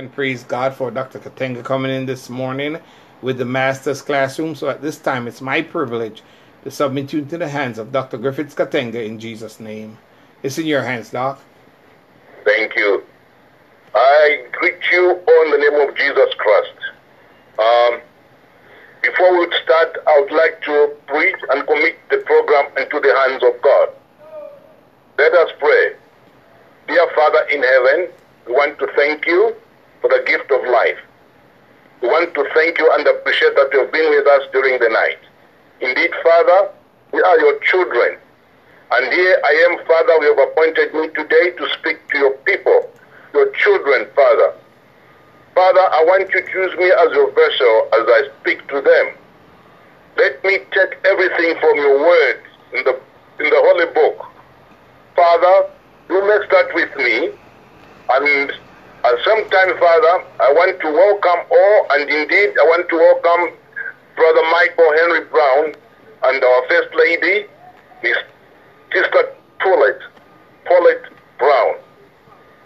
And praise God for Dr. Katenga coming in this morning with the Master's Classroom. So at this time, it's my privilege to submit you into the hands of Dr. Griffiths Katenga in Jesus' name. It's in your hands, Doc. Thank you. I greet you on the name of Jesus Christ. Um, before we start, I would like to preach and commit the program into the hands of God. Let us pray. Dear Father in heaven, we want to thank you for the gift of life. We want to thank you and appreciate that you have been with us during the night. Indeed, Father, we are your children. And here I am, Father, we have appointed me today to speak to your people, your children, Father. Father, I want you to use me as your vessel as I speak to them. Let me take everything from your word in the in the holy book. Father, you may start with me and at some time, Father, I want to welcome all, and indeed I want to welcome Brother Michael Henry Brown and our First Lady, Miss Sister Paulette, Paulette Brown,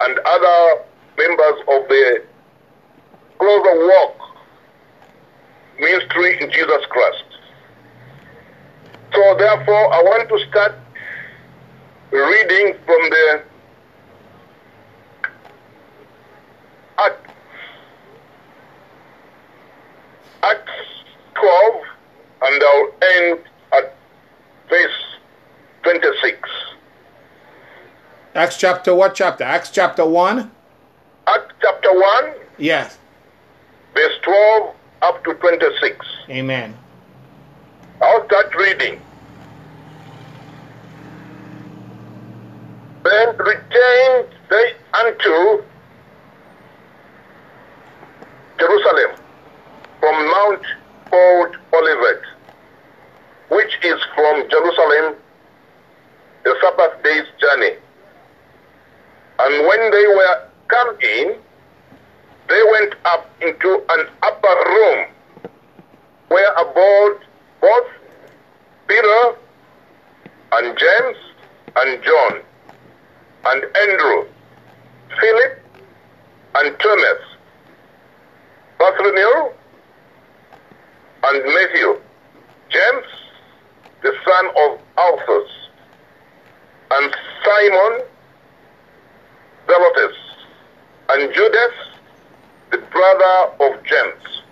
and other members of the Closer Walk Ministry in Jesus Christ. So therefore, I want to start reading from the Act, Acts 12, and I'll end at verse 26. Acts chapter what chapter? Acts chapter 1? Acts chapter 1, Yes. verse 12 up to 26. Amen. I'll start reading. Then returned they unto Jerusalem from Mount called Olivet, which is from Jerusalem the Sabbath day's journey. And when they were come in, they went up into an upper room where abode both Peter and James and John and Andrew, Philip and Thomas, Bartholomew and Matthew, James, the son of Alphaeus, and Simon, Zelotes, and Judas, the brother of James.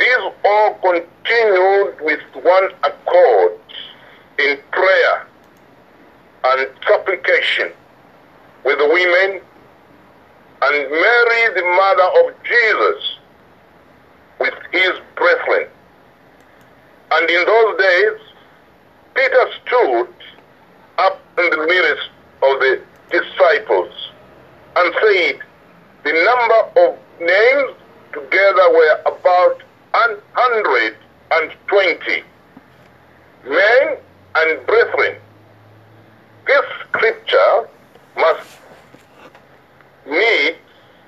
These all continued with one accord in prayer and supplication with the women and Mary, the mother of Jesus, with his brethren. And in those days, Peter stood up in the midst of the disciples and said, The number of names together were about hundred and twenty men and brethren. This scripture must need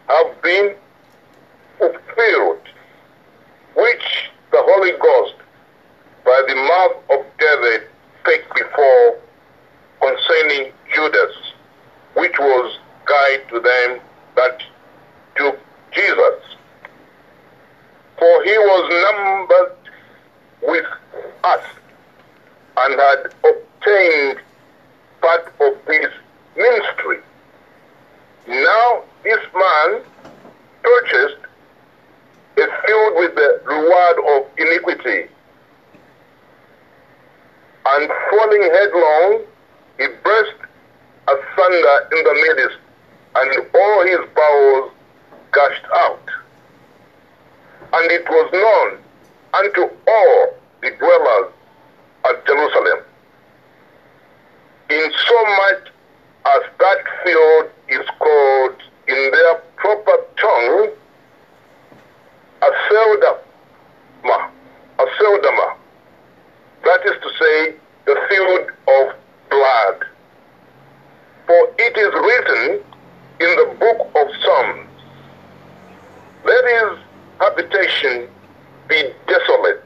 have been fulfilled, which the Holy Ghost, by the mouth of David, spake before concerning Judas, which was guide to them that took Jesus. For he was numbered with us and had obtained part of this ministry. Now this man purchased a field with the reward of iniquity. And falling headlong, he burst asunder in the midst, and all his bowels gushed out. And it was known unto all the dwellers at Jerusalem, in so much as that field is called in their proper tongue Aceldama, Aceldama. That is to say, the field of blood. For it is written in the book of Psalms, let his habitation be desolate,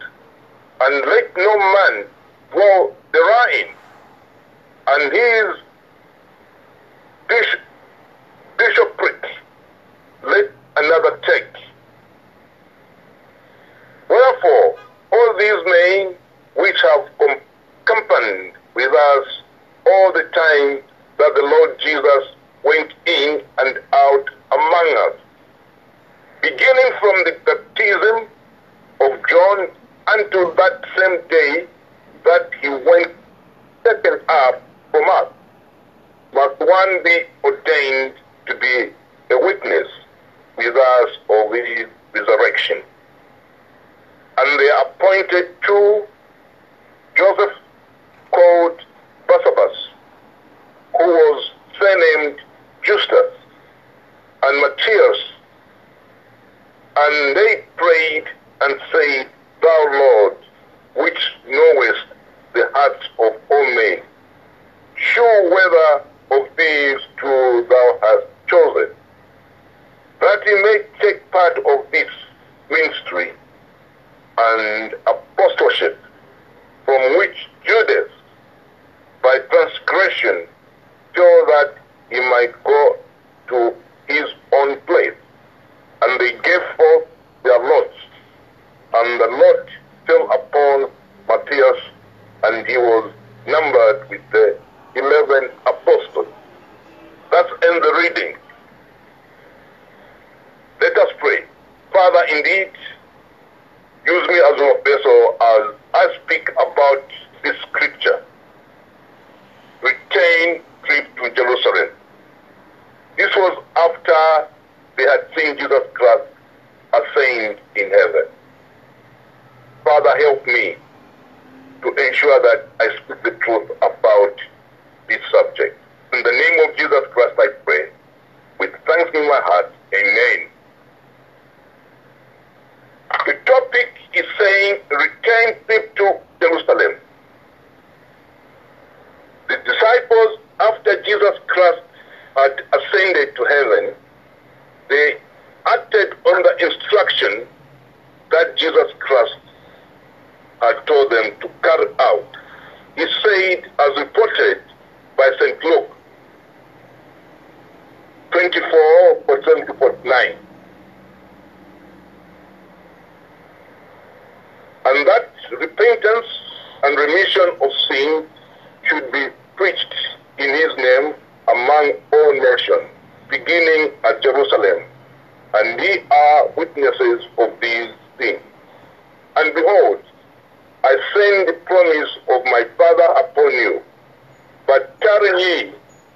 and let no man dwell therein, and his bish- bishopric let another take. Wherefore, all these men which have accompanied with us all the time that the Lord Jesus went in and out among us, beginning from the baptism of John until that same day that he went taken up from us, must one be ordained to be a witness with us of his resurrection. And they appointed two Joseph called Barsabbas, who was surnamed Justus, and Matthias, and they prayed and said, Thou Lord, which knowest the hearts of all men, show whether of these two thou hast chosen, that he may take part of this ministry and apostleship from which Judas, by transgression, so that he might go to his own place. And they gave forth their lots, and the lot fell upon Matthias, and he was numbered with the eleven apostles. That's in the reading. Let us pray. Indeed, use me as your vessel as I speak about this scripture. Retain trip to Jerusalem. This was after they had seen Jesus Christ ascend in heaven. Father, help me to ensure that I speak the truth about this subject. In the name of Jesus Christ, I pray. With thanks in my heart, amen. The topic is saying, return to Jerusalem. The disciples, after Jesus Christ had ascended to heaven, they acted on the instruction that Jesus Christ had told them to carry out. He said, as reported by St. Luke 24, 47 to 49. And that repentance and remission of sin should be preached in his name among all nations, beginning at Jerusalem. And ye are witnesses of these things. And behold, I send the promise of my Father upon you, but tarry ye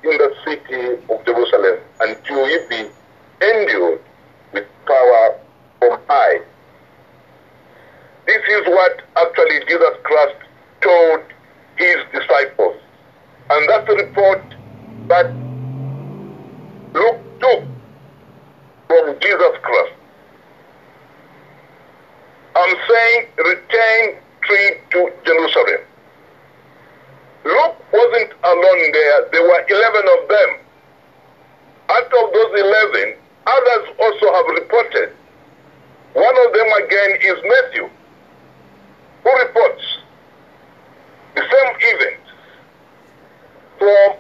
in the city of Jerusalem until ye be endued with power from high. This is what actually Jesus Christ told his disciples. And that's the report that Luke took from Jesus Christ. I'm saying return trip to Jerusalem. Luke wasn't alone there. There were 11 of them. Out of those 11, others also have reported. One of them again is Matthew, who reports the same event from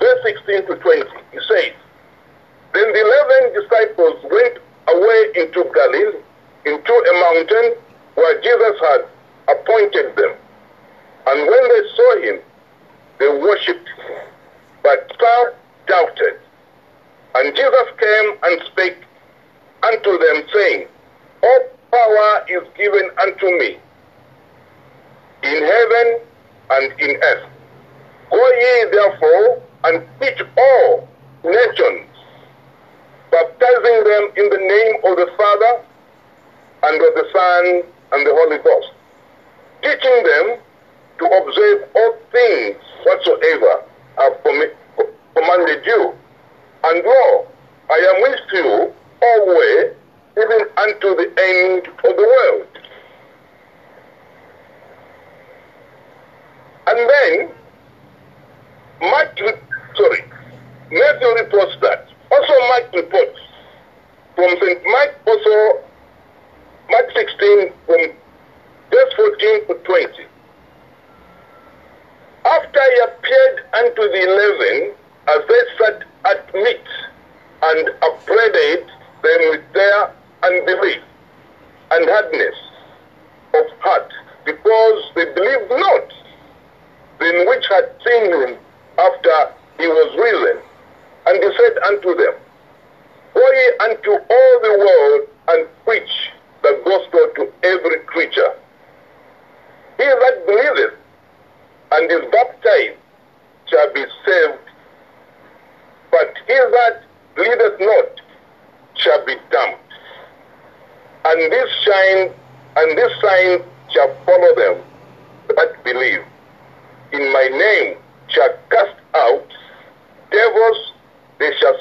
verse 16 to 20. He says, Then the 11 disciples went away into Galilee, into a mountain where Jesus had appointed them. And when they saw him, they worshipped him. But some doubted. And Jesus came and spake unto them, saying, All power is given unto me in heaven and in earth. Go ye therefore and teach all nations, baptizing them in the name of the Father and of the Son and the Holy Ghost, teaching them to observe all things whatsoever I have commi- commanded you. And lo, I am with you always, even unto the end of the world. And then, re- sorry, Matthew reports that. Also, Mark reports from St. Mark, also Mark 16, from verse 14 to 20. After he appeared unto the eleven, as they sat at meat, and upbraided them with their unbelief and hardness of heart, because they believed not then which had seen him after he was risen, and he said unto them, Go ye unto all the world and preach the gospel to every creature. He that believeth and is baptized shall be saved, but he that believeth not shall be damned. And this shine and this sign shall follow them that believe in my name shall cast out devils, they shall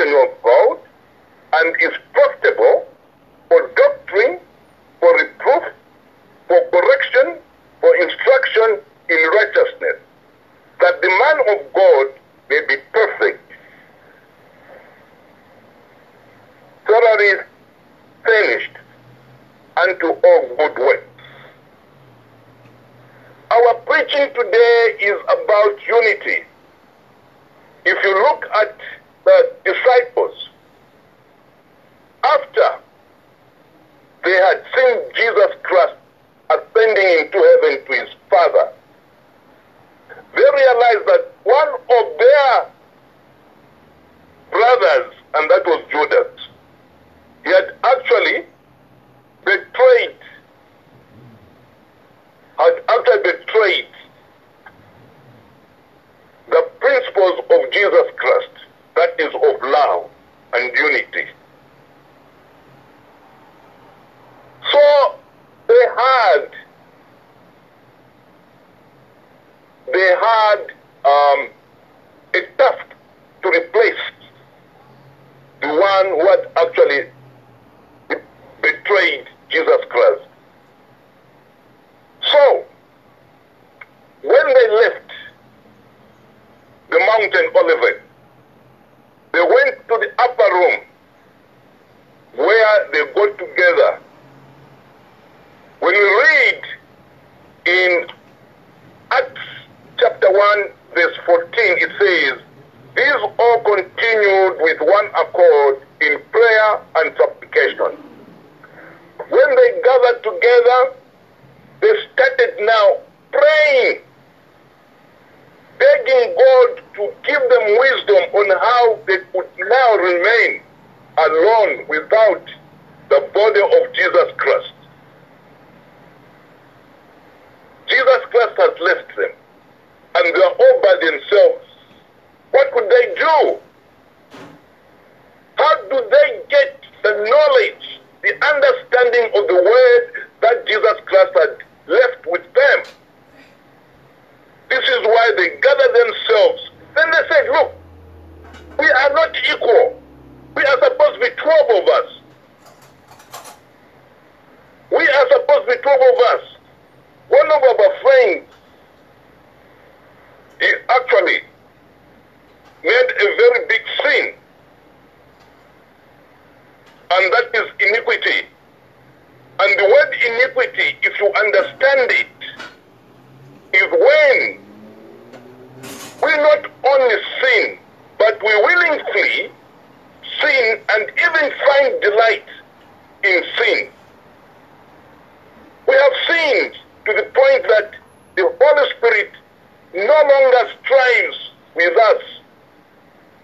option of vote, and if possible,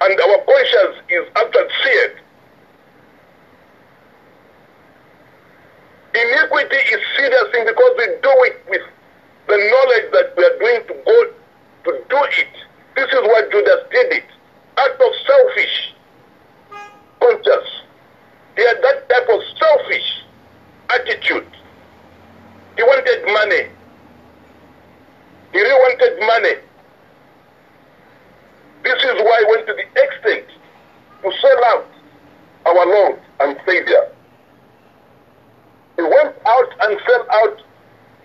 and our conscience is uttered seared. Iniquity is serious thing because we do it with the knowledge that we are going to go to do it. This is what Judas did it. Act of selfish conscience. He had that type of selfish attitude. He wanted money. He really wanted money. This is why he went to the extent to sell out our Lord and Savior. He went out and sell out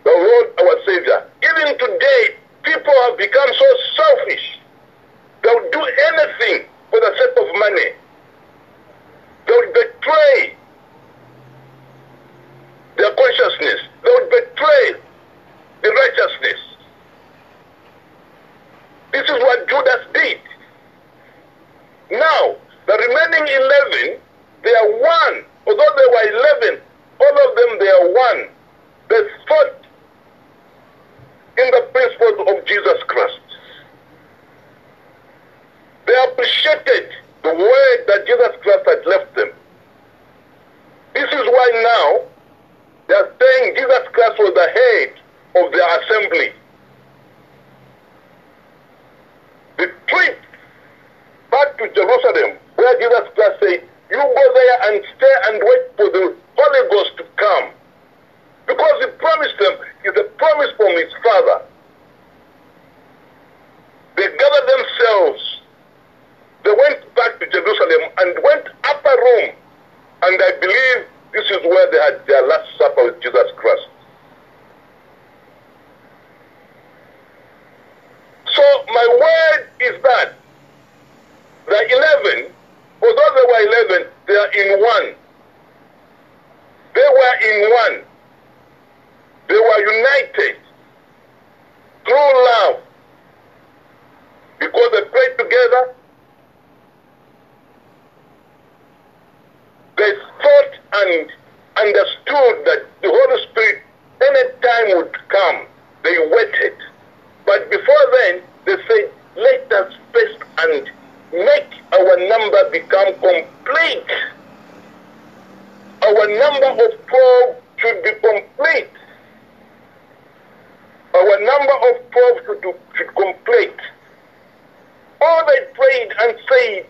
the Lord our Savior. Even today, people have become so selfish. They'll do anything for the sake of money. They'll betray their consciousness. They'll betray the righteousness. This is what Judas did. Now, the remaining 11, they are one. Although they were 11, all of them, they are one. They thought in the principles of Jesus Christ. They appreciated the word that Jesus Christ had left them. This is why now they are saying Jesus Christ was the head of the assembly. The trip back to Jerusalem, where Jesus Christ said, You go there and stay and wait for the Holy Ghost to come. Because he promised them, it's a promise from his Father. They gathered themselves. They went back to Jerusalem and went upper room. And I believe this is where they had their last supper with Jesus Christ. So my word is that the 11, although they were 11, they are in one. They were in one. They were united through love because they prayed together. They thought and understood that the Holy Spirit any time would come. They waited. But before then, they said, let us first and make our number become complete. Our number of 12 should be complete. Our number of 12 should, should complete. All they prayed and said,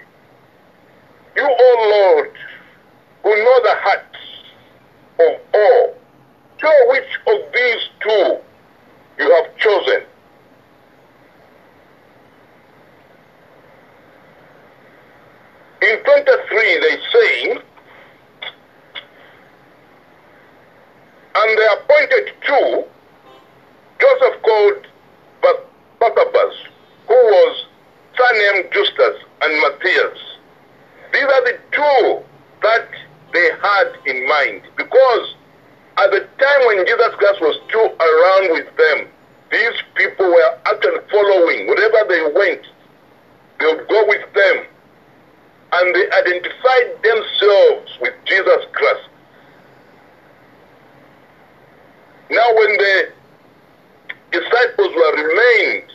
You, O Lord, who know the hearts of all, show which of these two you have chosen. In 23, they say, and they appointed two, Joseph called Barnabas, who was surnamed Justus and Matthias. These are the two that they had in mind because at the time when Jesus Christ was still around with them, these people were actually following. Wherever they went, they would go with them. And they identified themselves with Jesus Christ. Now, when the disciples were remained,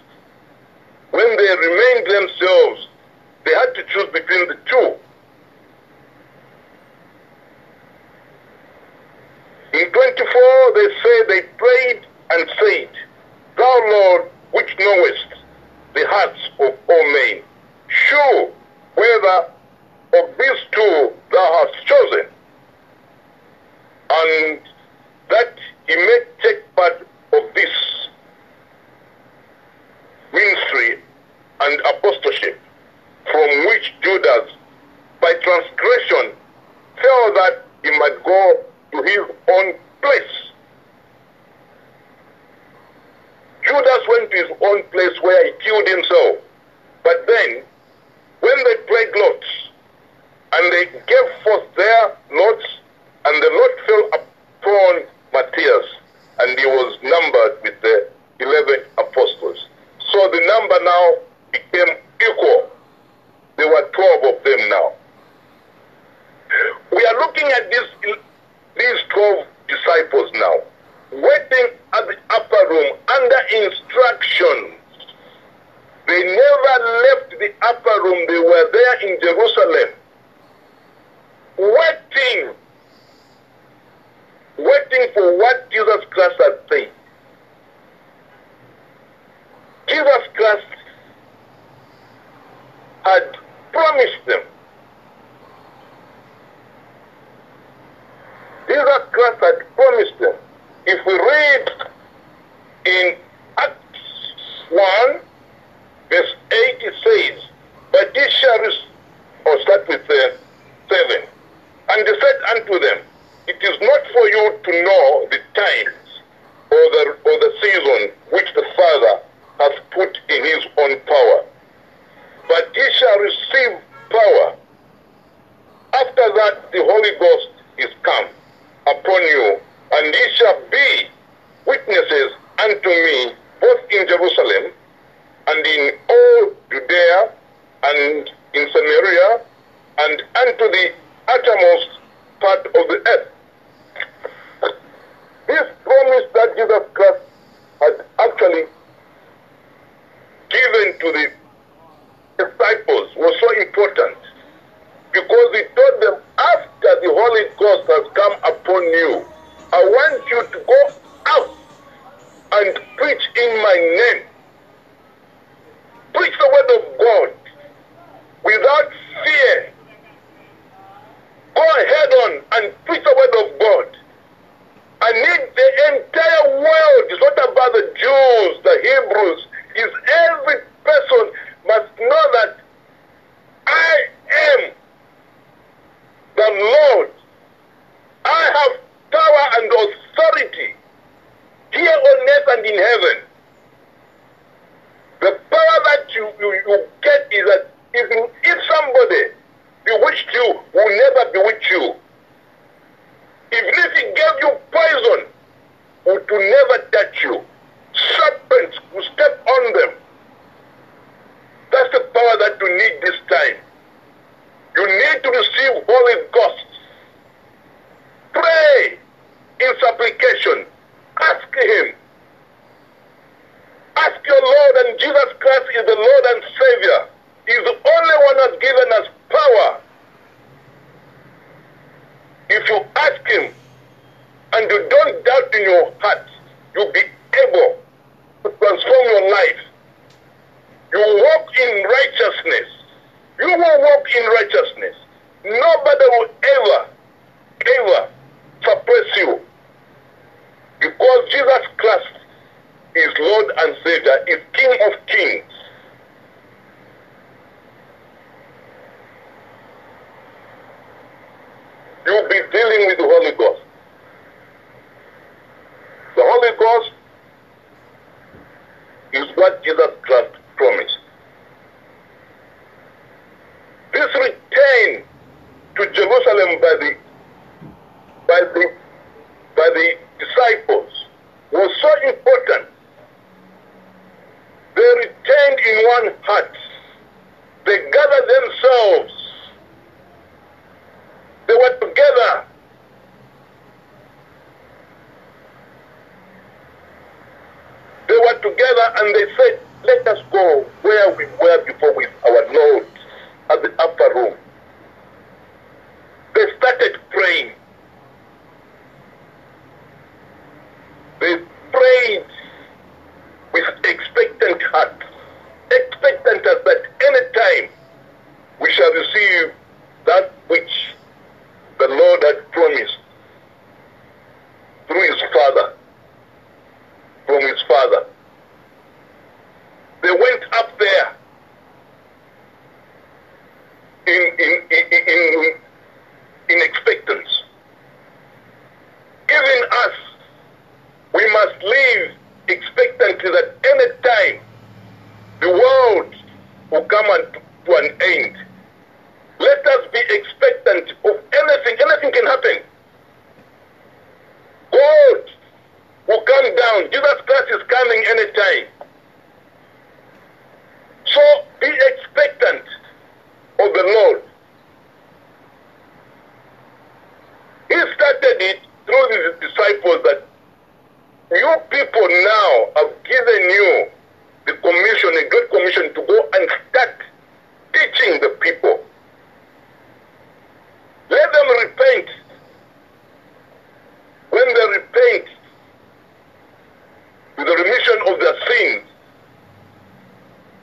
when they remained themselves, they had to choose between the two. In 24, they say they prayed and said, Thou Lord, which knowest the hearts of all men, show whether of these two thou hast chosen, and that he may take part of this ministry and apostleship, from which Judas, by transgression, felt that he might go to his own place. Judas went to his own place where he killed himself. But then, when they played lots, and they gave forth their lots, and the lot fell upon Matthias, and he was numbered with the 11 apostles. So the number now became equal. There were 12 of them now. We are looking at this, these 12 disciples now, waiting at the upper room under instruction. They never left the upper room. They were there in Jerusalem, waiting, waiting for what Jesus Christ had said. Jesus Christ had promised them. Jesus Christ had promised them. If we read in Acts 1, verse 8, it says, But ye shall receive, or start with uh, 7. And they said unto them, It is not for you to know the times or the, or the season which the Father has put in his own power. But ye shall receive power. After that, the Holy Ghost is come upon you, and ye shall be witnesses unto me both in Jerusalem and in all Judea and in Samaria and unto the uttermost part of the earth. This promise that Jesus Christ had actually given to the disciples was so important because he told them after the Holy Ghost has come upon you, I want you to go out and preach in my name. Preach the word of God without fear. Go ahead on and preach the word of God. I need the entire world. It's not about the Jews, the Hebrews. Is every person must know that I am the Lord. I have power and authority here on earth and in heaven. The power that you, you, you get is that even if somebody bewitched you, will never bewitch you. Even if he gave you poison, it will never touch you. Serpents will step on them. That's the power that you need this time. You need to receive Holy Ghost. Pray in supplication. Ask Him. Ask your Lord, and Jesus Christ is the Lord and Savior. He's the only one that's given us power. If you ask Him and you don't doubt in your heart, you'll be able to transform your life. You walk in righteousness. You will walk in righteousness. Nobody will ever, ever suppress you. Because Jesus Christ is Lord and Savior, is King of Kings. You'll be dealing with the Holy Ghost. The Holy Ghost is what Jesus Christ promised. This return to Jerusalem by the by the by the disciples was so important. They returned in one heart. They gathered themselves. They were together. They were together and they said, let us go where we were before with our Lord at the upper room. They started praying. Is coming any day. So be expectant of the Lord. He started it through his disciples that you people now have given you the commission, a great commission to go and start teaching the people. Let them repent. When they repent, with the remission of their sins.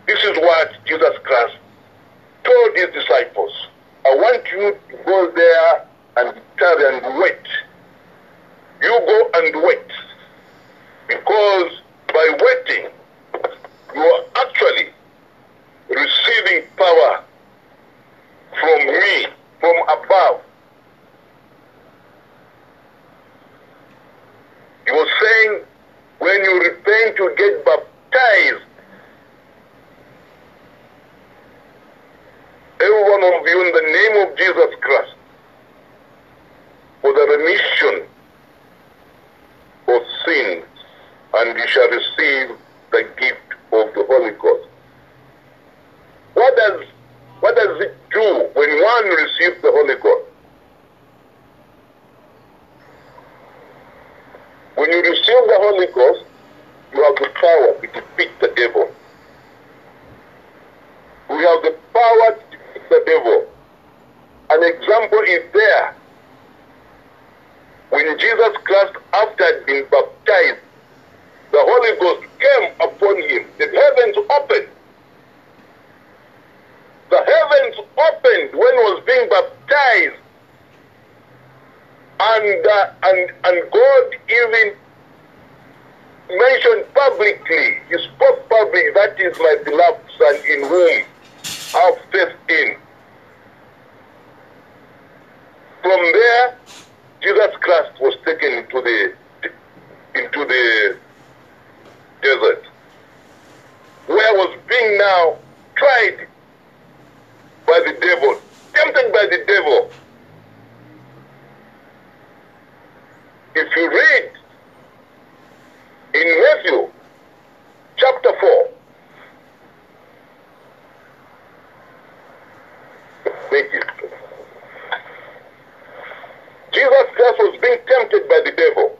This is what Jesus Christ told his disciples. I want you to go there and tell and wait. You go and wait. Because by waiting, you are actually receiving power from me, from above. He was saying when you repent, you get baptized. Every one of you in the name of Jesus Christ for the remission of sins, and you shall receive the gift of the Holy Ghost. What does what does it do when one receives the Holy Ghost? When you receive the Holy Ghost, you have the power to defeat the devil. We have the power to defeat the devil. An example is there. When Jesus Christ, after had been baptized, the Holy Ghost came upon him. The heavens opened. The heavens opened when he was being baptized. And, uh, and, and God even mentioned publicly, he spoke publicly, that is my beloved son in whom I have faith in. From there, Jesus Christ was taken into the into the desert, where was being now tried by the devil, tempted by the devil. If you read in Matthew chapter 4, Thank you. Jesus Christ was being tempted by the devil.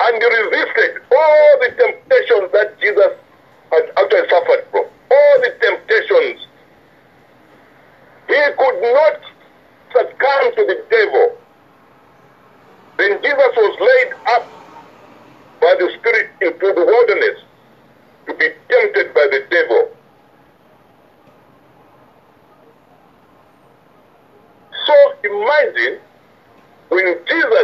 And he resisted all the temptations that Jesus had actually suffered from. All the temptations. He could not succumb to the devil. Then Jesus was laid up by the Spirit into the wilderness to be tempted by the devil. Imagine when Jesus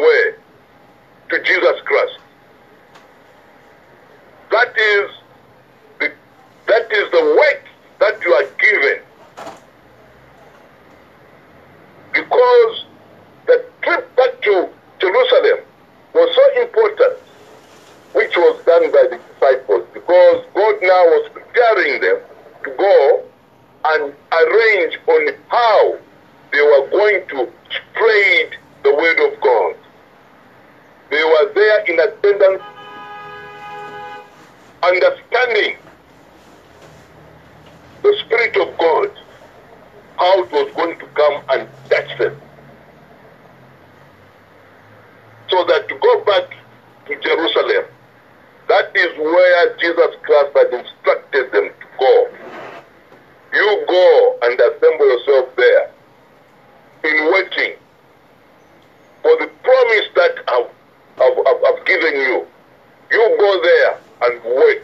way to Jesus Christ. You go there and wait.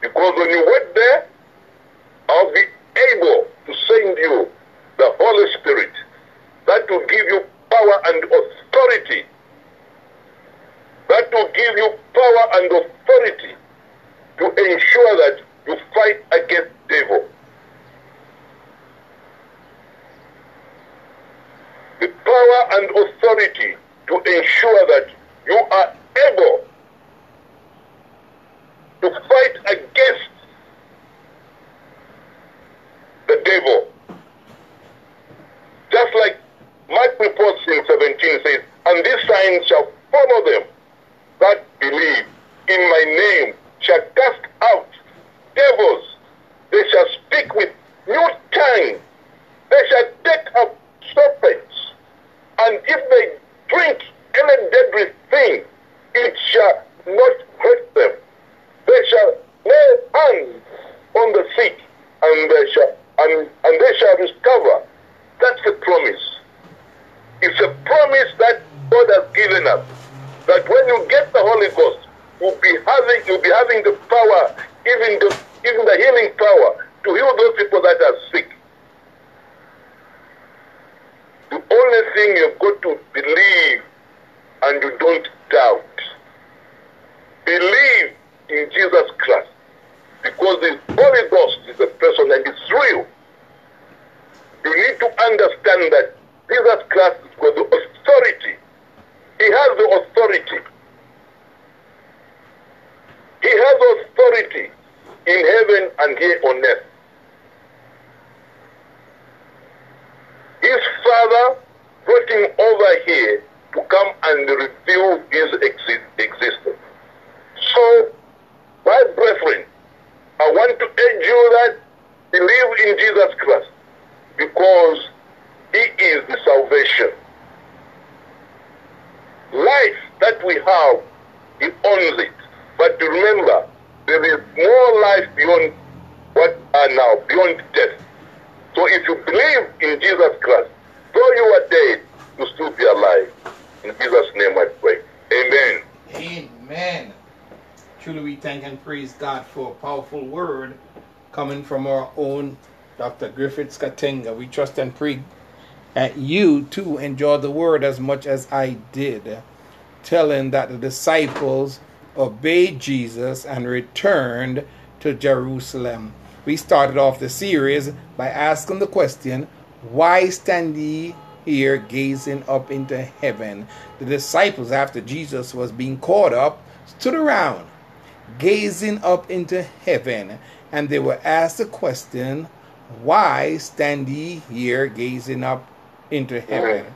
Because when you wait there, I'll be able to send you the Holy Spirit that will give you power and authority. That will give you power and authority to ensure that you fight against devil. The power and authority to ensure that you are able to fight against the devil. Just like Mark reports in 17 says, And these signs shall follow them that believe in my name shall cast out devils. They shall speak with new tongues. They shall take up serpents. And if they drink any deadly thing, it shall not hurt them. They shall lay hands on the sick, and they shall and, and they shall recover. That's the promise. It's a promise that God has given us. That when you get the Holy Ghost, you'll be having you'll be having the power, even the even the healing power to heal those people that are sick. The only thing you've got to believe and you don't doubt. Believe in Jesus Christ. Because the Holy Ghost is a person and it's real. You need to understand that Jesus Christ has got the authority. He has the authority. He has authority in heaven and here on earth. His father brought him over here to come and reveal his exi- existence. So, my brethren, I want to urge you that believe in Jesus Christ because he is the salvation. Life that we have, he owns it. But remember, there is more life beyond what are now, beyond death. So if you believe in Jesus Christ, though you are dead, you still be alive. In Jesus' name I pray. Amen. Amen. Truly, we thank and praise God for a powerful word coming from our own Dr. Griffiths Katenga. We trust and pray that you too enjoy the word as much as I did, telling that the disciples obeyed Jesus and returned to Jerusalem. We started off the series by asking the question, Why stand ye here gazing up into heaven? The disciples, after Jesus was being caught up, stood around, gazing up into heaven, and they were asked the question, Why stand ye here gazing up into heaven?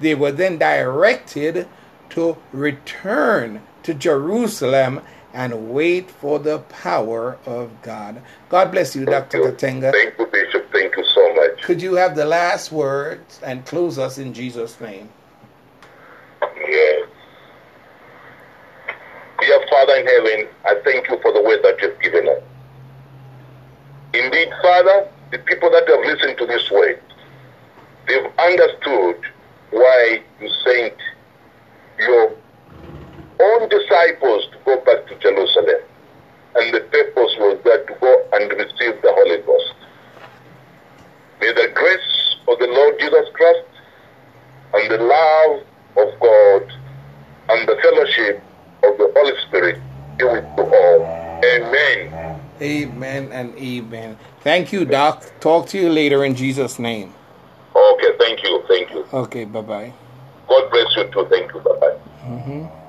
They were then directed to return to Jerusalem and wait for the power of God. God bless you, Dr. Katenga. Thank you, Bishop. Thank you so much. Could you have the last words and close us in Jesus' name? Yes. Dear Father in heaven, I thank you for the word that you've given us. Indeed, Father, the people that have listened to this word, they've understood why you sent your own disciples to go back to Jerusalem. And the purpose was that to go and receive the Holy Ghost. May the grace of the Lord Jesus Christ and the love of God and the fellowship of the Holy Spirit be with you all. Amen. Amen and amen. Thank you, Doc. Talk to you later in Jesus' name. Okay, thank you. Thank you. Okay, bye bye. God bless you too. Thank you. Bye bye. hmm